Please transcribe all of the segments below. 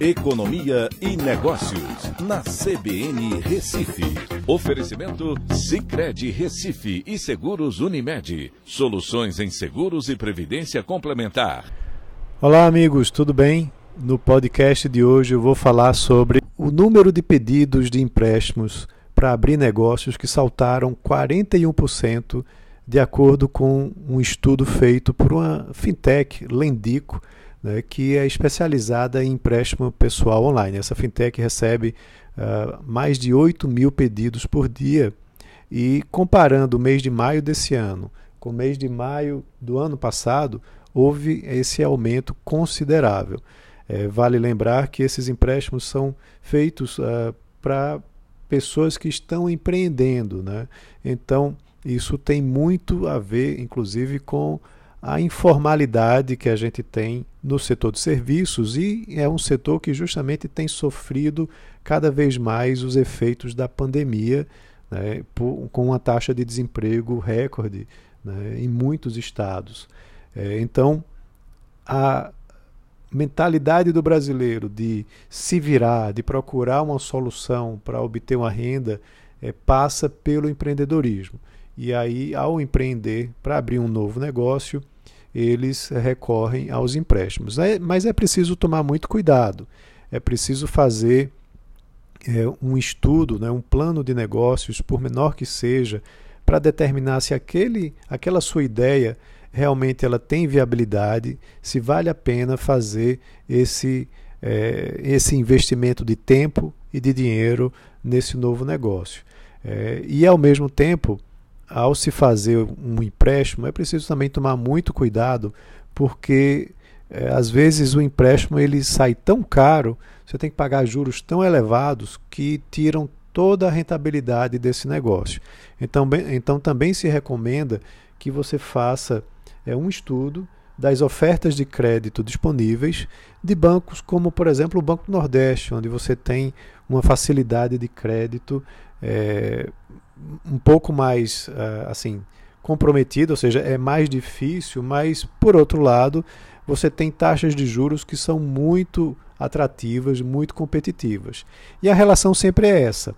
Economia e Negócios, na CBN Recife. Oferecimento Cicred Recife e Seguros Unimed. Soluções em seguros e previdência complementar. Olá, amigos, tudo bem? No podcast de hoje eu vou falar sobre o número de pedidos de empréstimos para abrir negócios que saltaram 41% de acordo com um estudo feito por uma fintech, Lendico, né, que é especializada em empréstimo pessoal online. Essa fintech recebe uh, mais de 8 mil pedidos por dia e comparando o mês de maio desse ano com o mês de maio do ano passado, houve esse aumento considerável. É, vale lembrar que esses empréstimos são feitos uh, para pessoas que estão empreendendo. Né? Então, isso tem muito a ver, inclusive, com a informalidade que a gente tem no setor de serviços e é um setor que justamente tem sofrido cada vez mais os efeitos da pandemia, né, por, com uma taxa de desemprego recorde né, em muitos estados. É, então, a mentalidade do brasileiro de se virar, de procurar uma solução para obter uma renda, é, passa pelo empreendedorismo. E aí, ao empreender para abrir um novo negócio, eles recorrem aos empréstimos. É, mas é preciso tomar muito cuidado, é preciso fazer é, um estudo, né, um plano de negócios, por menor que seja, para determinar se aquele, aquela sua ideia realmente ela tem viabilidade, se vale a pena fazer esse, é, esse investimento de tempo e de dinheiro nesse novo negócio. É, e ao mesmo tempo, ao se fazer um empréstimo, é preciso também tomar muito cuidado, porque é, às vezes o empréstimo ele sai tão caro, você tem que pagar juros tão elevados que tiram toda a rentabilidade desse negócio. Então, bem, então também se recomenda que você faça é, um estudo das ofertas de crédito disponíveis de bancos como, por exemplo, o Banco Nordeste, onde você tem uma facilidade de crédito é, um pouco mais uh, assim comprometida, ou seja, é mais difícil, mas por outro lado, você tem taxas de juros que são muito atrativas, muito competitivas. E a relação sempre é essa.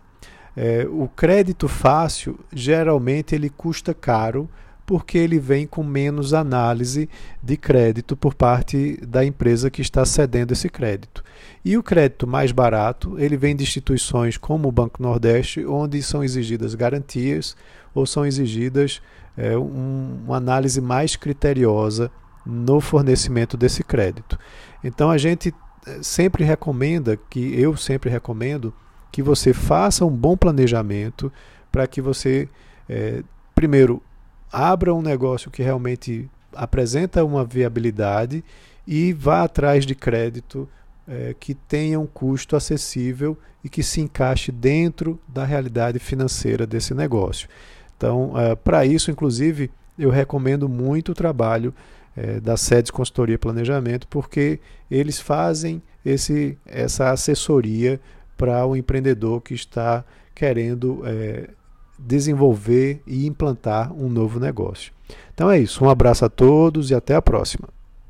É, o crédito fácil geralmente ele custa caro porque ele vem com menos análise de crédito por parte da empresa que está cedendo esse crédito. E o crédito mais barato, ele vem de instituições como o Banco Nordeste, onde são exigidas garantias ou são exigidas é, um, uma análise mais criteriosa no fornecimento desse crédito. Então a gente eh, sempre recomenda, que eu sempre recomendo, que você faça um bom planejamento para que você, é, primeiro, abra um negócio que realmente apresenta uma viabilidade e vá atrás de crédito é, que tenha um custo acessível e que se encaixe dentro da realidade financeira desse negócio. Então, é, para isso, inclusive, eu recomendo muito o trabalho é, da SEDES Consultoria Planejamento, porque eles fazem esse, essa assessoria para o empreendedor que está querendo é, desenvolver e implantar um novo negócio. Então é isso. Um abraço a todos e até a próxima.